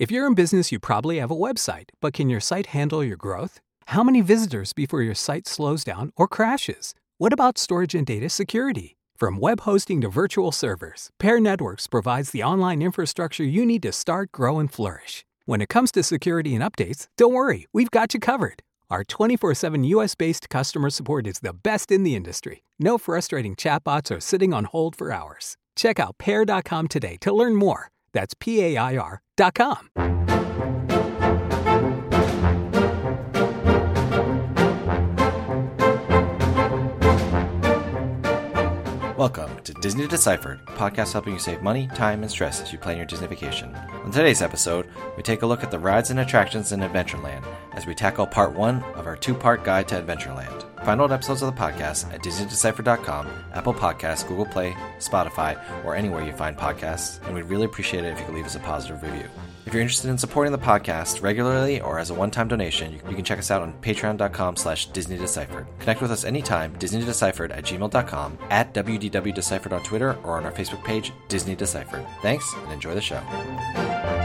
If you're in business, you probably have a website, but can your site handle your growth? How many visitors before your site slows down or crashes? What about storage and data security? From web hosting to virtual servers, Pair Networks provides the online infrastructure you need to start, grow, and flourish. When it comes to security and updates, don't worry, we've got you covered. Our 24 7 US based customer support is the best in the industry. No frustrating chatbots or sitting on hold for hours. Check out pair.com today to learn more. That's P A I R.com. Welcome to Disney Deciphered, a podcast helping you save money, time, and stress as you plan your Disney vacation. On today's episode, we take a look at the rides and attractions in Adventureland as we tackle part one of our two part guide to Adventureland. Find old episodes of the podcast at DisneyDeciphered.com, Apple Podcasts, Google Play, Spotify, or anywhere you find podcasts, and we'd really appreciate it if you could leave us a positive review. If you're interested in supporting the podcast regularly or as a one-time donation, you can check us out on patreon.com slash disneydeciphered. Connect with us anytime, disneydeciphered at gmail.com, at wdwdeciphered on Twitter, or on our Facebook page, Disney Deciphered. Thanks, and enjoy the show.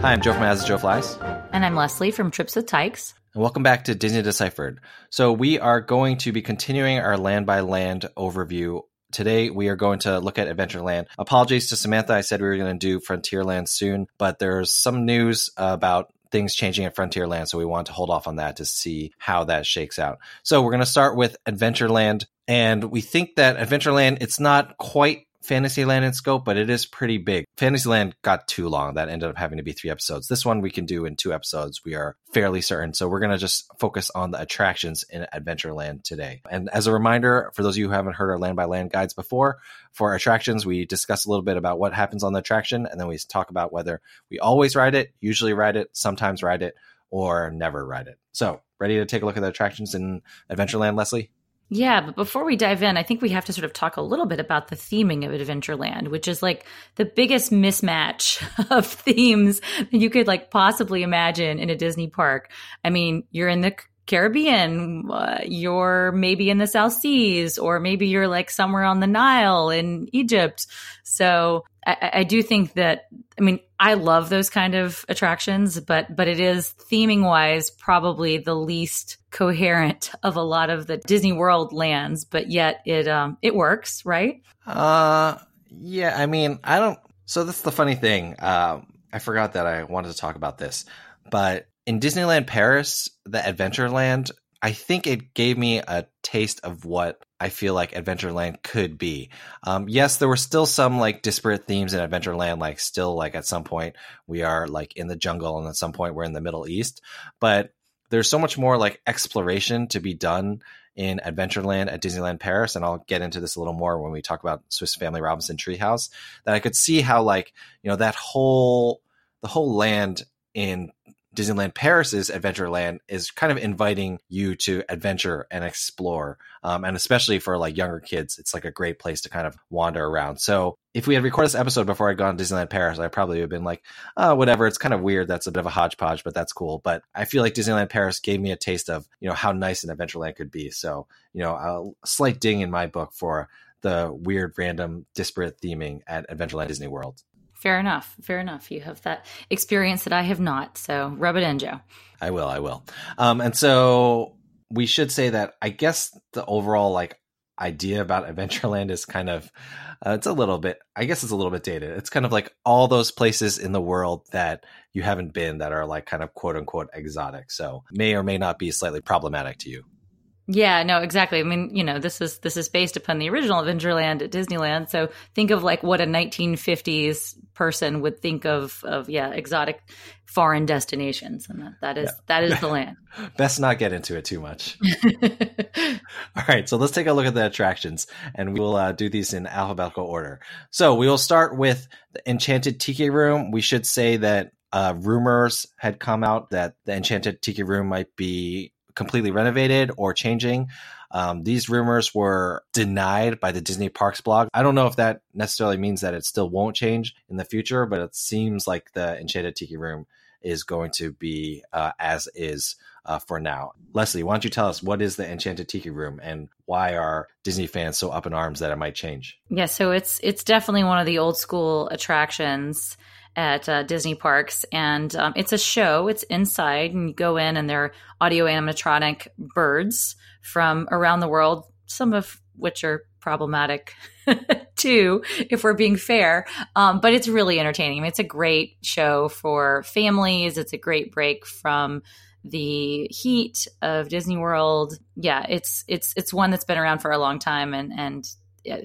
Hi, I'm Joe from As Joe Flies. And I'm Leslie from Trips with Tykes. And welcome back to Disney Deciphered. So we are going to be continuing our land by land overview. Today we are going to look at Adventureland. Apologies to Samantha, I said we were going to do Frontierland soon, but there's some news about things changing at Frontierland, so we want to hold off on that to see how that shakes out. So we're going to start with Adventureland, and we think that Adventureland it's not quite Fantasyland in scope, but it is pretty big. Fantasyland got too long. That ended up having to be three episodes. This one we can do in two episodes. We are fairly certain. So we're going to just focus on the attractions in Adventureland today. And as a reminder, for those of you who haven't heard our land by land guides before, for attractions, we discuss a little bit about what happens on the attraction, and then we talk about whether we always ride it, usually ride it, sometimes ride it, or never ride it. So, ready to take a look at the attractions in Adventureland, Leslie? Yeah, but before we dive in, I think we have to sort of talk a little bit about the theming of Adventureland, which is like the biggest mismatch of themes you could like possibly imagine in a Disney park. I mean, you're in the Caribbean, uh, you're maybe in the South Seas, or maybe you're like somewhere on the Nile in Egypt. So I, I, do think that I mean I love those kind of attractions, but but it is theming wise probably the least coherent of a lot of the Disney World lands, but yet it um it works, right? Uh yeah, I mean I don't. So that's the funny thing. Um, I forgot that I wanted to talk about this, but in Disneyland Paris, the Adventureland, I think it gave me a taste of what I feel like Adventureland could be. Um, yes, there were still some like disparate themes in Adventureland, like still like at some point we are like in the jungle and at some point we're in the Middle East, but there's so much more like exploration to be done in Adventureland at Disneyland Paris, and I'll get into this a little more when we talk about Swiss Family Robinson Treehouse. That I could see how like you know that whole the whole land in Disneyland Paris's Adventureland is kind of inviting you to adventure and explore. Um, and especially for like younger kids, it's like a great place to kind of wander around. So if we had recorded this episode before I'd gone to Disneyland Paris, I probably would have been like, oh, whatever. It's kind of weird. That's a bit of a hodgepodge, but that's cool. But I feel like Disneyland Paris gave me a taste of, you know, how nice an Adventureland could be. So, you know, a slight ding in my book for the weird, random, disparate theming at Adventureland Disney World. Fair enough. Fair enough. You have that experience that I have not. So rub it in, Joe. I will. I will. Um, and so we should say that I guess the overall like idea about Adventureland is kind of uh, it's a little bit I guess it's a little bit dated. It's kind of like all those places in the world that you haven't been that are like kind of quote unquote exotic. So may or may not be slightly problematic to you. Yeah, no, exactly. I mean, you know, this is this is based upon the original Adventureland at Disneyland. So think of like what a 1950s person would think of of yeah, exotic foreign destinations, and that, that is yeah. that is the land. Best not get into it too much. All right, so let's take a look at the attractions, and we will uh, do these in alphabetical order. So we will start with the Enchanted Tiki Room. We should say that uh, rumors had come out that the Enchanted Tiki Room might be completely renovated or changing. Um, these rumors were denied by the Disney Parks blog. I don't know if that necessarily means that it still won't change in the future, but it seems like the Enchanted Tiki Room is going to be uh, as is uh, for now. Leslie, why don't you tell us what is the Enchanted Tiki Room and why are Disney fans so up in arms that it might change? Yeah, so it's it's definitely one of the old school attractions at uh, Disney parks, and um, it's a show. It's inside, and you go in, and they're audio animatronic birds from around the world. Some of which are problematic too, if we're being fair. Um, but it's really entertaining. I mean, it's a great show for families. It's a great break from the heat of Disney World. Yeah, it's it's it's one that's been around for a long time, and and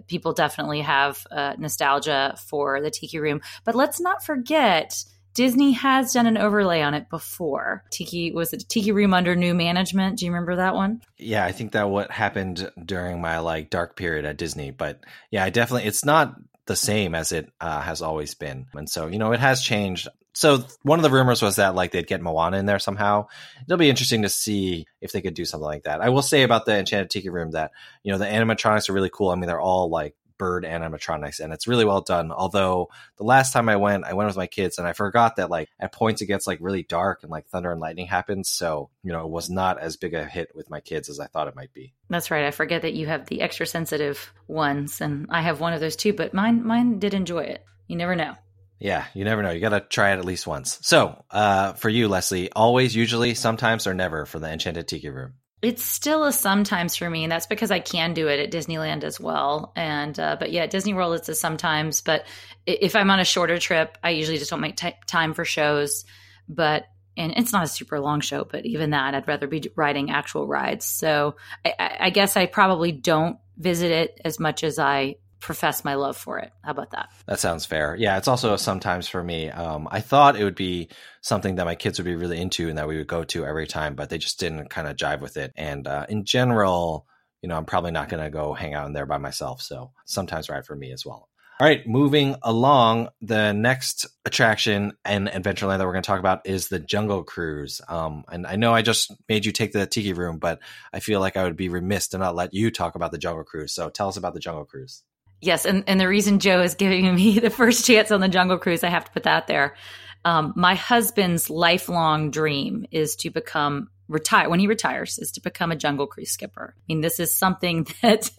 people definitely have uh, nostalgia for the Tiki Room. But let's not forget. Disney has done an overlay on it before. Tiki was it Tiki Room under new management? Do you remember that one? Yeah, I think that what happened during my like dark period at Disney. But yeah, I definitely it's not the same as it uh, has always been, and so you know it has changed so one of the rumors was that like they'd get Moana in there somehow. It'll be interesting to see if they could do something like that. I will say about the Enchanted Tiki Room that you know the animatronics are really cool. I mean, they're all like bird animatronics and it's really well done. Although the last time I went, I went with my kids and I forgot that like at points it gets like really dark and like thunder and lightning happens. So, you know, it was not as big a hit with my kids as I thought it might be. That's right. I forget that you have the extra sensitive ones and I have one of those too, but mine mine did enjoy it. You never know. Yeah, you never know. You got to try it at least once. So, uh, for you, Leslie, always, usually, sometimes, or never for the Enchanted Tiki Room? It's still a sometimes for me, and that's because I can do it at Disneyland as well. And uh, but yeah, Disney World it's a sometimes. But if I'm on a shorter trip, I usually just don't make t- time for shows. But and it's not a super long show, but even that, I'd rather be riding actual rides. So I, I guess I probably don't visit it as much as I profess my love for it. How about that? That sounds fair. Yeah, it's also sometimes for me. Um, I thought it would be something that my kids would be really into and that we would go to every time, but they just didn't kind of jive with it. And uh, in general, you know, I'm probably not going to go hang out in there by myself. So sometimes right for me as well. All right, moving along, the next attraction and Adventureland that we're going to talk about is the Jungle Cruise. Um, and I know I just made you take the Tiki Room, but I feel like I would be remiss to not let you talk about the Jungle Cruise. So tell us about the Jungle Cruise. Yes, and, and the reason Joe is giving me the first chance on the Jungle Cruise, I have to put that there. Um, my husband's lifelong dream is to become retire when he retires is to become a jungle cruise skipper. I mean, this is something that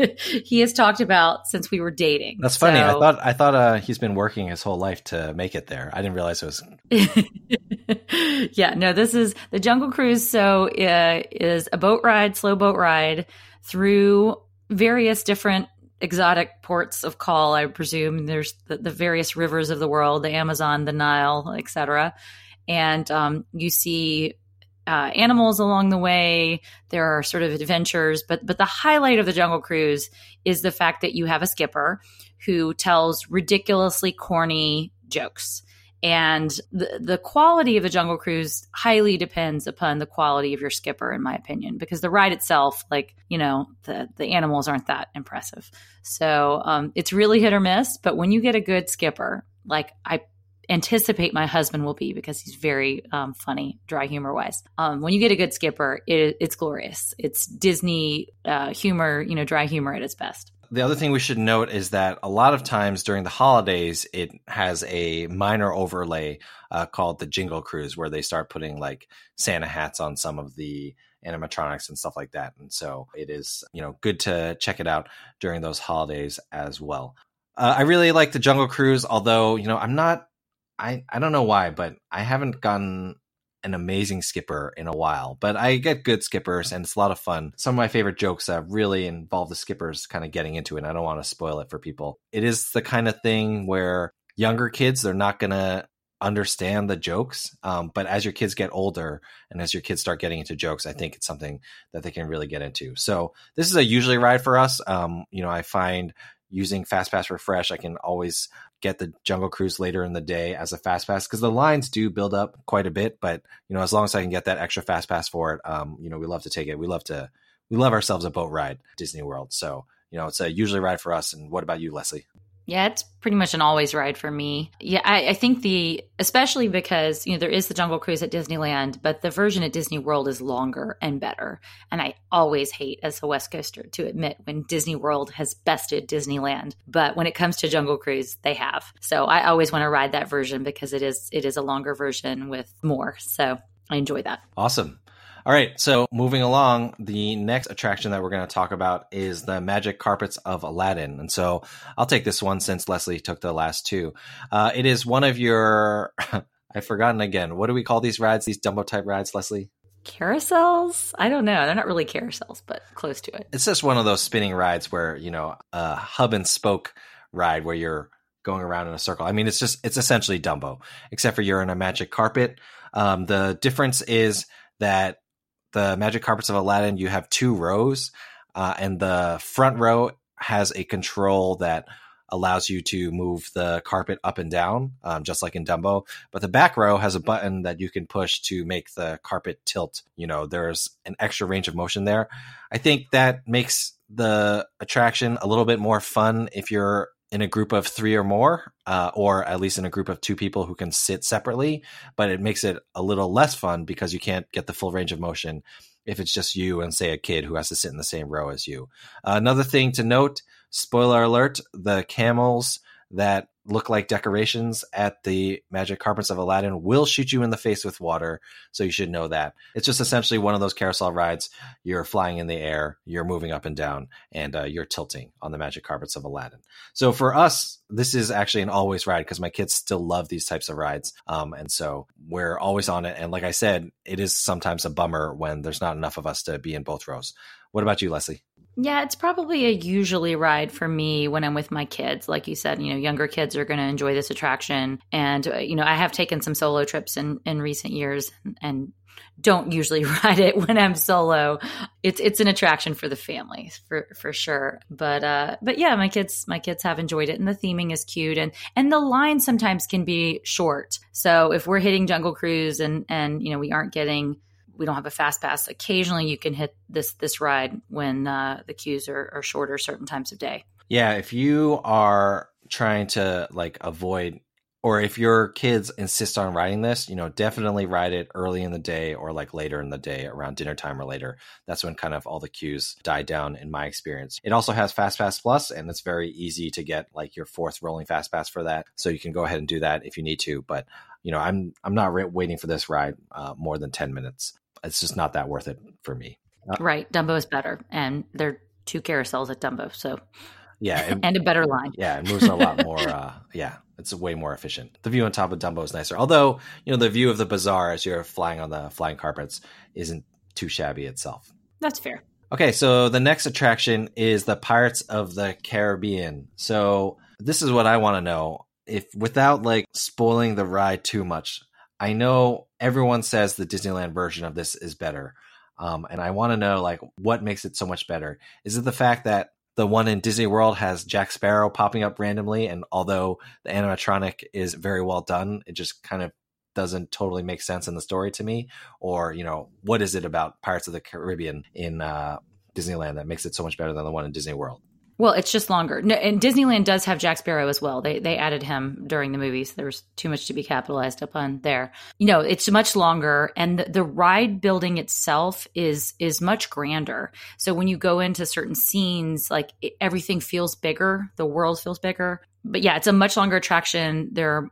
he has talked about since we were dating. That's funny. So, I thought I thought uh, he's been working his whole life to make it there. I didn't realize it was. yeah, no. This is the jungle cruise. So uh, is a boat ride, slow boat ride through various different exotic ports of call, I presume. There's the, the various rivers of the world, the Amazon, the Nile, etc. And um, you see uh, animals along the way. There are sort of adventures, but but the highlight of the Jungle Cruise is the fact that you have a skipper who tells ridiculously corny jokes. And the, the quality of a Jungle Cruise highly depends upon the quality of your skipper, in my opinion, because the ride itself, like, you know, the, the animals aren't that impressive. So um, it's really hit or miss. But when you get a good skipper, like I anticipate my husband will be because he's very um, funny, dry humor wise. Um, when you get a good skipper, it, it's glorious. It's Disney uh, humor, you know, dry humor at its best. The other thing we should note is that a lot of times during the holidays, it has a minor overlay uh, called the Jingle Cruise, where they start putting like Santa hats on some of the animatronics and stuff like that. And so it is, you know, good to check it out during those holidays as well. Uh, I really like the Jungle Cruise, although, you know, I'm not, I, I don't know why, but I haven't gotten an amazing skipper in a while, but I get good skippers and it's a lot of fun. Some of my favorite jokes uh, really involve the skippers kind of getting into it. I don't want to spoil it for people. It is the kind of thing where younger kids, they're not going to understand the jokes. Um, but as your kids get older and as your kids start getting into jokes, I think it's something that they can really get into. So this is a usually ride for us. Um, you know, I find using FastPass Refresh, I can always get the Jungle Cruise later in the day as a fast pass because the lines do build up quite a bit. But you know, as long as I can get that extra fast pass for it, um, you know, we love to take it. We love to we love ourselves a boat ride Disney World. So you know, it's a usually ride for us. And what about you, Leslie? Yeah, it's pretty much an always ride for me. Yeah, I, I, think the especially because you know there is the Jungle Cruise at Disneyland, but the version at Disney World is longer and better. And I always hate as a West Coaster to admit when Disney World has bested Disneyland, but when it comes to Jungle Cruise, they have. So I always want to ride that version because it is it is a longer version with more. So I enjoy that. Awesome. All right, so moving along, the next attraction that we're going to talk about is the Magic Carpets of Aladdin. And so I'll take this one since Leslie took the last two. Uh, it is one of your, I've forgotten again, what do we call these rides, these Dumbo type rides, Leslie? Carousels? I don't know. They're not really carousels, but close to it. It's just one of those spinning rides where, you know, a hub and spoke ride where you're going around in a circle. I mean, it's just, it's essentially Dumbo, except for you're in a magic carpet. Um, the difference is that the Magic Carpets of Aladdin, you have two rows, uh, and the front row has a control that allows you to move the carpet up and down, um, just like in Dumbo. But the back row has a button that you can push to make the carpet tilt. You know, there's an extra range of motion there. I think that makes the attraction a little bit more fun if you're in a group of three or more, uh, or at least in a group of two people who can sit separately. But it makes it a little less fun because you can't get the full range of motion if it's just you and, say, a kid who has to sit in the same row as you. Uh, another thing to note spoiler alert the camels that look like decorations at the magic carpets of Aladdin will shoot you in the face with water. So you should know that. It's just essentially one of those carousel rides. You're flying in the air, you're moving up and down, and uh, you're tilting on the magic carpets of Aladdin. So for us, this is actually an always ride because my kids still love these types of rides. Um, and so we're always on it. And like I said, it is sometimes a bummer when there's not enough of us to be in both rows. What about you, Leslie? Yeah, it's probably a usually ride for me when I'm with my kids. Like you said, you know, younger kids are going to enjoy this attraction. And, uh, you know, I have taken some solo trips in, in recent years and don't usually ride it when I'm solo. It's it's an attraction for the family for for sure. But uh but yeah, my kids my kids have enjoyed it and the theming is cute and and the line sometimes can be short. So if we're hitting Jungle Cruise and and you know we aren't getting we don't have a fast pass. Occasionally, you can hit this this ride when uh, the queues are, are shorter certain times of day. Yeah, if you are trying to like avoid or if your kids insist on riding this, you know, definitely ride it early in the day or like later in the day around dinner time or later. That's when kind of all the queues die down in my experience. It also has Fast Pass Plus and it's very easy to get like your fourth rolling Fast Pass for that. So you can go ahead and do that if you need to, but you know, I'm I'm not re- waiting for this ride uh, more than 10 minutes it's just not that worth it for me. Uh, right. Dumbo is better. And there are two carousels at Dumbo. So, yeah. It, and a better line. Yeah. It moves a lot more. Uh, yeah. It's way more efficient. The view on top of Dumbo is nicer. Although, you know, the view of the bazaar as you're flying on the flying carpets isn't too shabby itself. That's fair. Okay. So the next attraction is the Pirates of the Caribbean. So this is what I want to know. If without like spoiling the ride too much, I know everyone says the Disneyland version of this is better. Um, and I want to know like what makes it so much better. Is it the fact that the one in Disney World has Jack Sparrow popping up randomly, and although the animatronic is very well done, it just kind of doesn't totally make sense in the story to me. Or you know, what is it about Pirates of the Caribbean in uh, Disneyland that makes it so much better than the one in Disney World? Well, it's just longer. No, and Disneyland does have Jack Sparrow as well. They they added him during the movie, so there was too much to be capitalized upon there. You know, it's much longer, and the, the ride building itself is is much grander. So when you go into certain scenes, like it, everything feels bigger, the world feels bigger. But yeah, it's a much longer attraction. There,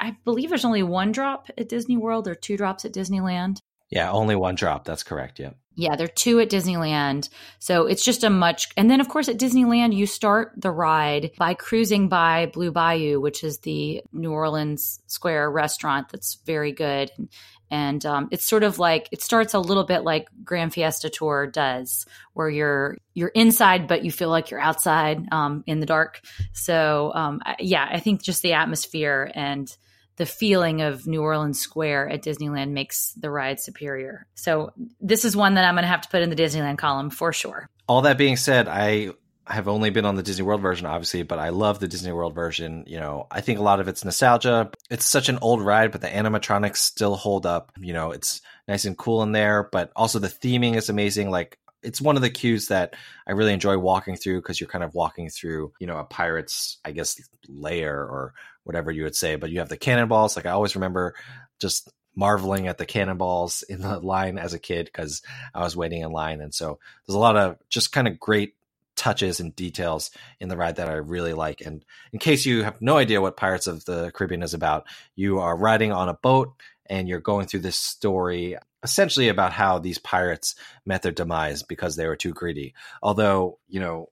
I believe there's only one drop at Disney World or two drops at Disneyland. Yeah, only one drop. That's correct. Yeah. Yeah, there are two at Disneyland. So it's just a much. And then, of course, at Disneyland, you start the ride by cruising by Blue Bayou, which is the New Orleans Square restaurant that's very good. And, and um, it's sort of like it starts a little bit like Gran Fiesta Tour does, where you're you're inside but you feel like you're outside um, in the dark. So um, yeah, I think just the atmosphere and the feeling of New Orleans Square at Disneyland makes the ride superior. So this is one that I'm going to have to put in the Disneyland column for sure. All that being said, I have only been on the Disney World version, obviously, but I love the Disney World version. You know, I think a lot of it's nostalgia. It's such an old ride, but the animatronics still hold up. You know, it's nice and cool in there, but also the theming is amazing. Like it's one of the queues that I really enjoy walking through because you're kind of walking through, you know, a pirate's, I guess, lair or whatever you would say. But you have the cannonballs. Like I always remember just marveling at the cannonballs in the line as a kid because I was waiting in line. And so there's a lot of just kind of great touches and details in the ride that I really like. And in case you have no idea what Pirates of the Caribbean is about, you are riding on a boat and you're going through this story essentially about how these pirates met their demise because they were too greedy. Although, you know,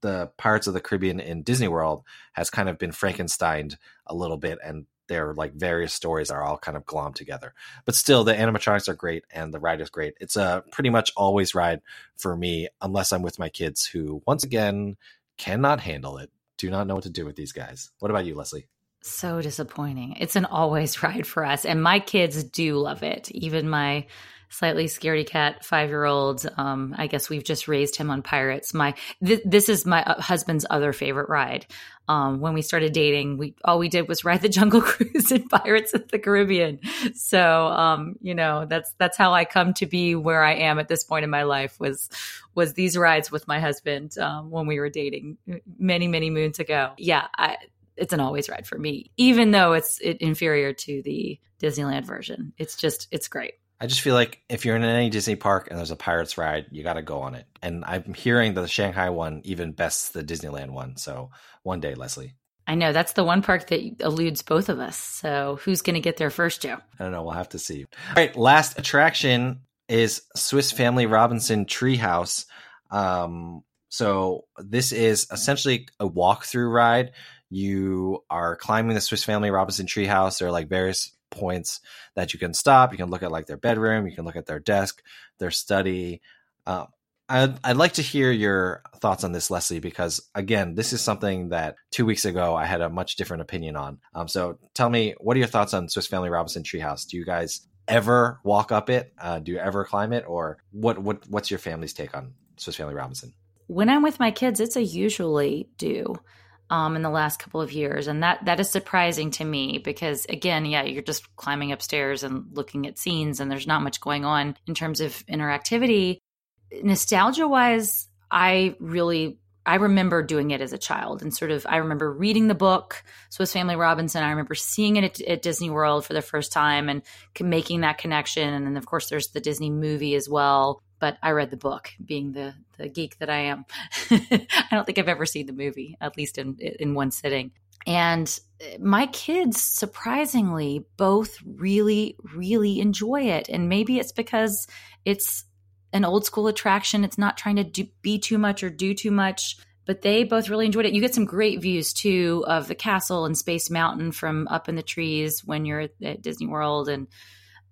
the Pirates of the Caribbean in Disney World has kind of been Frankensteined a little bit and their like various stories are all kind of glommed together. But still the animatronics are great and the ride is great. It's a pretty much always ride for me unless I'm with my kids who once again cannot handle it. Do not know what to do with these guys. What about you, Leslie? So disappointing. It's an always ride for us. And my kids do love it. Even my slightly scaredy cat five year old. Um, I guess we've just raised him on pirates. My th- this is my uh, husband's other favorite ride. Um, when we started dating, we all we did was ride the Jungle Cruise and Pirates of the Caribbean. So um, you know that's that's how I come to be where I am at this point in my life was was these rides with my husband um, when we were dating many many moons ago. Yeah, I, it's an always ride for me, even though it's inferior to the Disneyland version. It's just it's great. I just feel like if you're in any Disney park and there's a Pirates ride, you got to go on it. And I'm hearing that the Shanghai one even bests the Disneyland one. So one day, Leslie. I know that's the one park that eludes both of us. So who's going to get there first, Joe? I don't know. We'll have to see. All right, last attraction is Swiss Family Robinson Treehouse. Um, so this is essentially a walkthrough ride. You are climbing the Swiss Family Robinson Treehouse. There are like various points that you can stop. You can look at like their bedroom, you can look at their desk, their study. Um, I'd, I'd like to hear your thoughts on this, Leslie, because again, this is something that two weeks ago I had a much different opinion on. Um, so tell me, what are your thoughts on Swiss Family Robinson Treehouse? Do you guys ever walk up it? Uh, do you ever climb it, or what? What? What's your family's take on Swiss Family Robinson? When I'm with my kids, it's a usually do um, in the last couple of years, and that that is surprising to me because again, yeah, you're just climbing upstairs and looking at scenes, and there's not much going on in terms of interactivity. Nostalgia wise, I really I remember doing it as a child and sort of I remember reading the book Swiss Family Robinson. I remember seeing it at, at, Disney World for the first time and making that connection. And then of course there's the Disney movie as well but I read the book, being the the geek that I am. I don't think I've ever seen the movie, at least in in one sitting. And eh, my kids, surprisingly, both really, really enjoy it. And maybe it's because it's an old school attraction. It's not trying to do, be too much or do too much, but they both really enjoyed it. You get some great views too of the castle and Space Mountain from up in the trees when you're at Disney World. And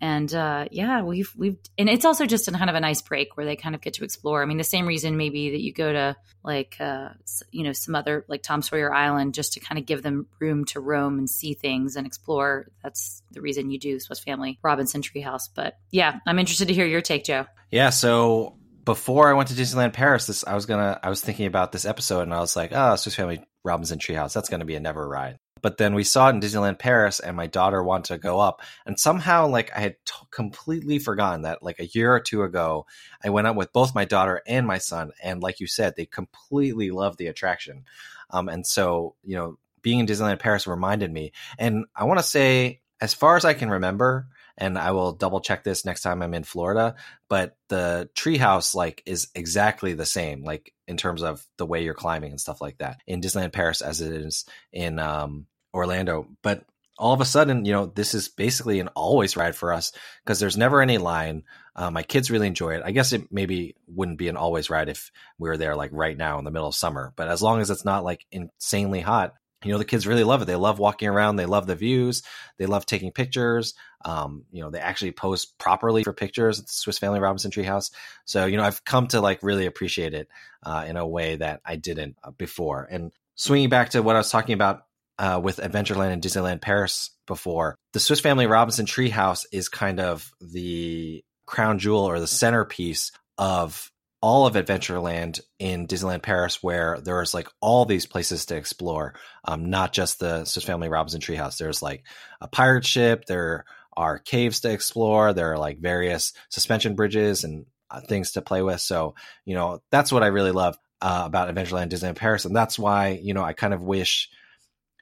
and uh, yeah, we've we've and it's also just a kind of a nice break where they kind of get to explore. I mean, the same reason maybe that you go to like uh, you know some other like Tom Sawyer Island just to kind of give them room to roam and see things and explore. That's the reason you do Swiss Family Robinson Treehouse. But yeah, I'm interested to hear your take, Joe. Yeah, so before I went to Disneyland Paris, this I was gonna I was thinking about this episode and I was like, oh, Swiss Family Robinson Treehouse, that's gonna be a never ride. But then we saw it in Disneyland Paris, and my daughter wanted to go up. And somehow, like, I had t- completely forgotten that, like, a year or two ago, I went up with both my daughter and my son. And like you said, they completely loved the attraction. Um, and so, you know, being in Disneyland Paris reminded me. And I want to say, as far as I can remember, and I will double check this next time I'm in Florida. But the treehouse like is exactly the same, like in terms of the way you're climbing and stuff like that in Disneyland Paris as it is in um, Orlando. But all of a sudden, you know, this is basically an always ride for us because there's never any line. Uh, my kids really enjoy it. I guess it maybe wouldn't be an always ride if we were there like right now in the middle of summer. But as long as it's not like insanely hot, you know, the kids really love it. They love walking around. They love the views. They love taking pictures. Um, you know, they actually pose properly for pictures at the Swiss Family Robinson Treehouse. So, you know, I've come to like really appreciate it uh, in a way that I didn't uh, before. And swinging back to what I was talking about uh, with Adventureland and Disneyland Paris before. The Swiss Family Robinson Treehouse is kind of the crown jewel or the centerpiece of all of Adventureland in Disneyland Paris, where there's like all these places to explore, um, not just the Swiss Family Robinson Treehouse. There's like a pirate ship, there are caves to explore, there are like various suspension bridges and uh, things to play with. So, you know, that's what I really love uh, about Adventureland Disneyland Paris. And that's why, you know, I kind of wish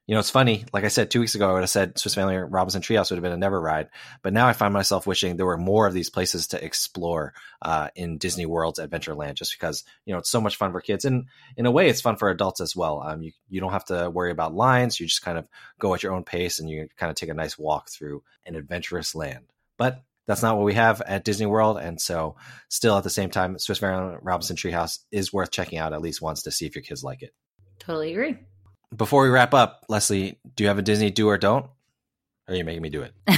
you know, it's funny. Like I said two weeks ago, I would have said Swiss Family Robinson Treehouse would have been a never ride, but now I find myself wishing there were more of these places to explore uh, in Disney World's Adventureland, just because you know it's so much fun for kids, and in a way, it's fun for adults as well. Um, you you don't have to worry about lines; you just kind of go at your own pace, and you kind of take a nice walk through an adventurous land. But that's not what we have at Disney World, and so still at the same time, Swiss Family Robinson Treehouse is worth checking out at least once to see if your kids like it. Totally agree before we wrap up, Leslie, do you have a Disney do or don't? Or are you making me do it?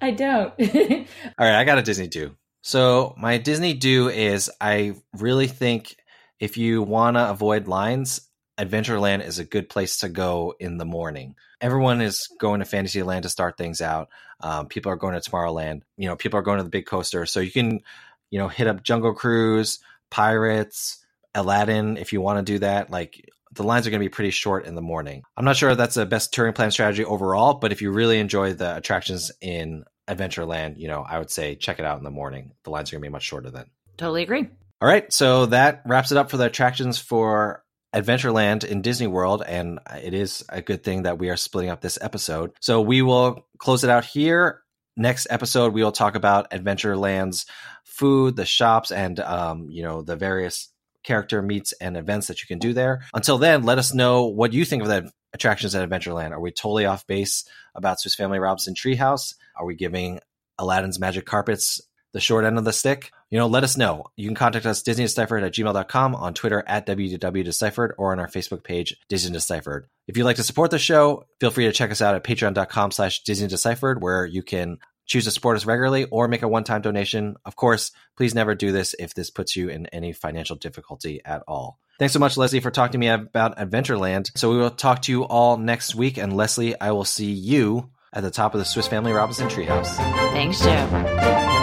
I don't. All right, I got a Disney do. So my Disney do is I really think if you want to avoid lines, Adventureland is a good place to go in the morning. Everyone is going to Fantasyland to start things out. Um, people are going to Tomorrowland. You know, people are going to the big coaster, so you can, you know, hit up Jungle Cruise, Pirates, Aladdin if you want to do that. Like the lines are going to be pretty short in the morning. I'm not sure if that's the best touring plan strategy overall, but if you really enjoy the attractions in Adventureland, you know, I would say check it out in the morning. The lines are going to be much shorter then. Totally agree. All right, so that wraps it up for the attractions for Adventureland in Disney World, and it is a good thing that we are splitting up this episode. So we will close it out here. Next episode, we will talk about Adventureland's food, the shops, and um, you know the various character meets and events that you can do there. Until then, let us know what you think of the attractions at Adventureland. Are we totally off base about Swiss Family Robinson Treehouse? Are we giving Aladdin's Magic Carpets the short end of the stick? You know, let us know. You can contact us, DisneyDeciphered at gmail.com, on Twitter at WWDeciphered, or on our Facebook page, Disney Deciphered. If you'd like to support the show, feel free to check us out at patreon.com slash Disney Deciphered, where you can choose to support us regularly or make a one-time donation. Of course, please never do this if this puts you in any financial difficulty at all. Thanks so much, Leslie, for talking to me about Adventureland. So we will talk to you all next week. And Leslie, I will see you at the top of the Swiss Family Robinson Treehouse. Thanks, Joe.